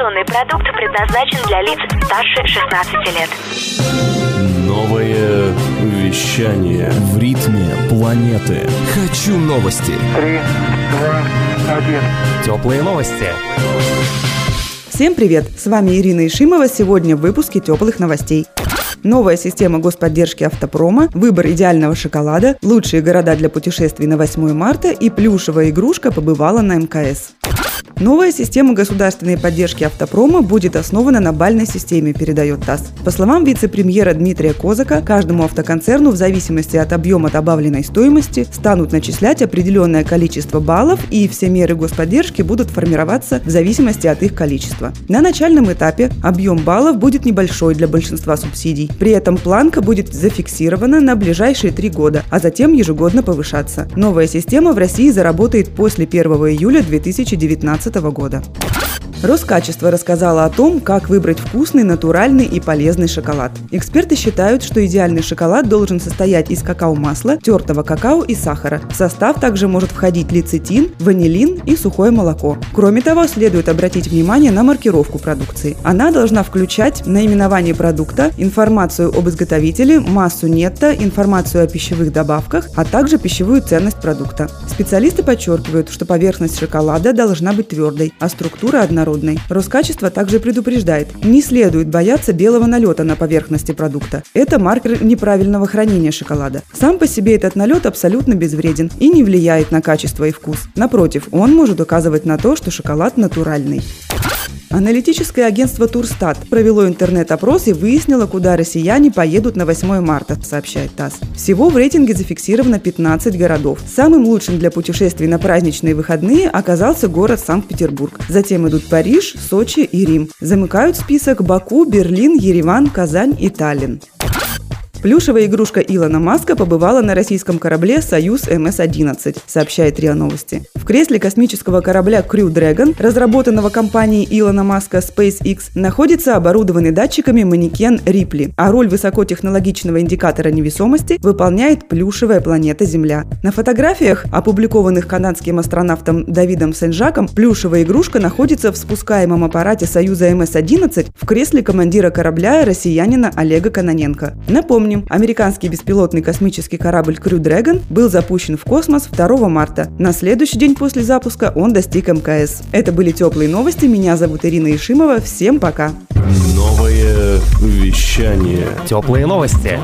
Информационный продукт предназначен для лиц старше 16 лет. Новое вещание в ритме планеты. Хочу новости. Три, два, один. Теплые новости. Всем привет! С вами Ирина Ишимова. Сегодня в выпуске теплых новостей. Новая система господдержки автопрома, выбор идеального шоколада, лучшие города для путешествий на 8 марта и плюшевая игрушка побывала на МКС. Новая система государственной поддержки автопрома будет основана на бальной системе, передает ТАСС. По словам вице-премьера Дмитрия Козака, каждому автоконцерну в зависимости от объема добавленной стоимости станут начислять определенное количество баллов, и все меры господдержки будут формироваться в зависимости от их количества. На начальном этапе объем баллов будет небольшой для большинства субсидий. При этом планка будет зафиксирована на ближайшие три года, а затем ежегодно повышаться. Новая система в России заработает после 1 июля 2019 2015 года. Роскачество рассказала о том, как выбрать вкусный, натуральный и полезный шоколад. Эксперты считают, что идеальный шоколад должен состоять из какао-масла, тертого какао и сахара. В состав также может входить лецитин, ванилин и сухое молоко. Кроме того, следует обратить внимание на маркировку продукции. Она должна включать наименование продукта, информацию об изготовителе, массу нетто, информацию о пищевых добавках, а также пищевую ценность продукта. Специалисты подчеркивают, что поверхность шоколада должна быть твердой, а структура однородной однородной. Роскачество также предупреждает, не следует бояться белого налета на поверхности продукта. Это маркер неправильного хранения шоколада. Сам по себе этот налет абсолютно безвреден и не влияет на качество и вкус. Напротив, он может указывать на то, что шоколад натуральный. Аналитическое агентство Турстат провело интернет-опрос и выяснило, куда россияне поедут на 8 марта, сообщает ТАСС. Всего в рейтинге зафиксировано 15 городов. Самым лучшим для путешествий на праздничные выходные оказался город Санкт-Петербург. Затем идут Париж, Сочи и Рим. Замыкают список Баку, Берлин, Ереван, Казань и Таллин. Плюшевая игрушка Илона Маска побывала на российском корабле «Союз МС-11», сообщает РИА Новости. В кресле космического корабля Crew Dragon, разработанного компанией Илона Маска SpaceX, находится оборудованный датчиками манекен Рипли, а роль высокотехнологичного индикатора невесомости выполняет плюшевая планета Земля. На фотографиях, опубликованных канадским астронавтом Давидом Сен-Жаком, плюшевая игрушка находится в спускаемом аппарате Союза МС-11 в кресле командира корабля россиянина Олега Каноненко. Напомню, Напомним, американский беспилотный космический корабль Crew Dragon был запущен в космос 2 марта. На следующий день после запуска он достиг МКС. Это были теплые новости. Меня зовут Ирина Ишимова. Всем пока. Новое вещание. Теплые новости.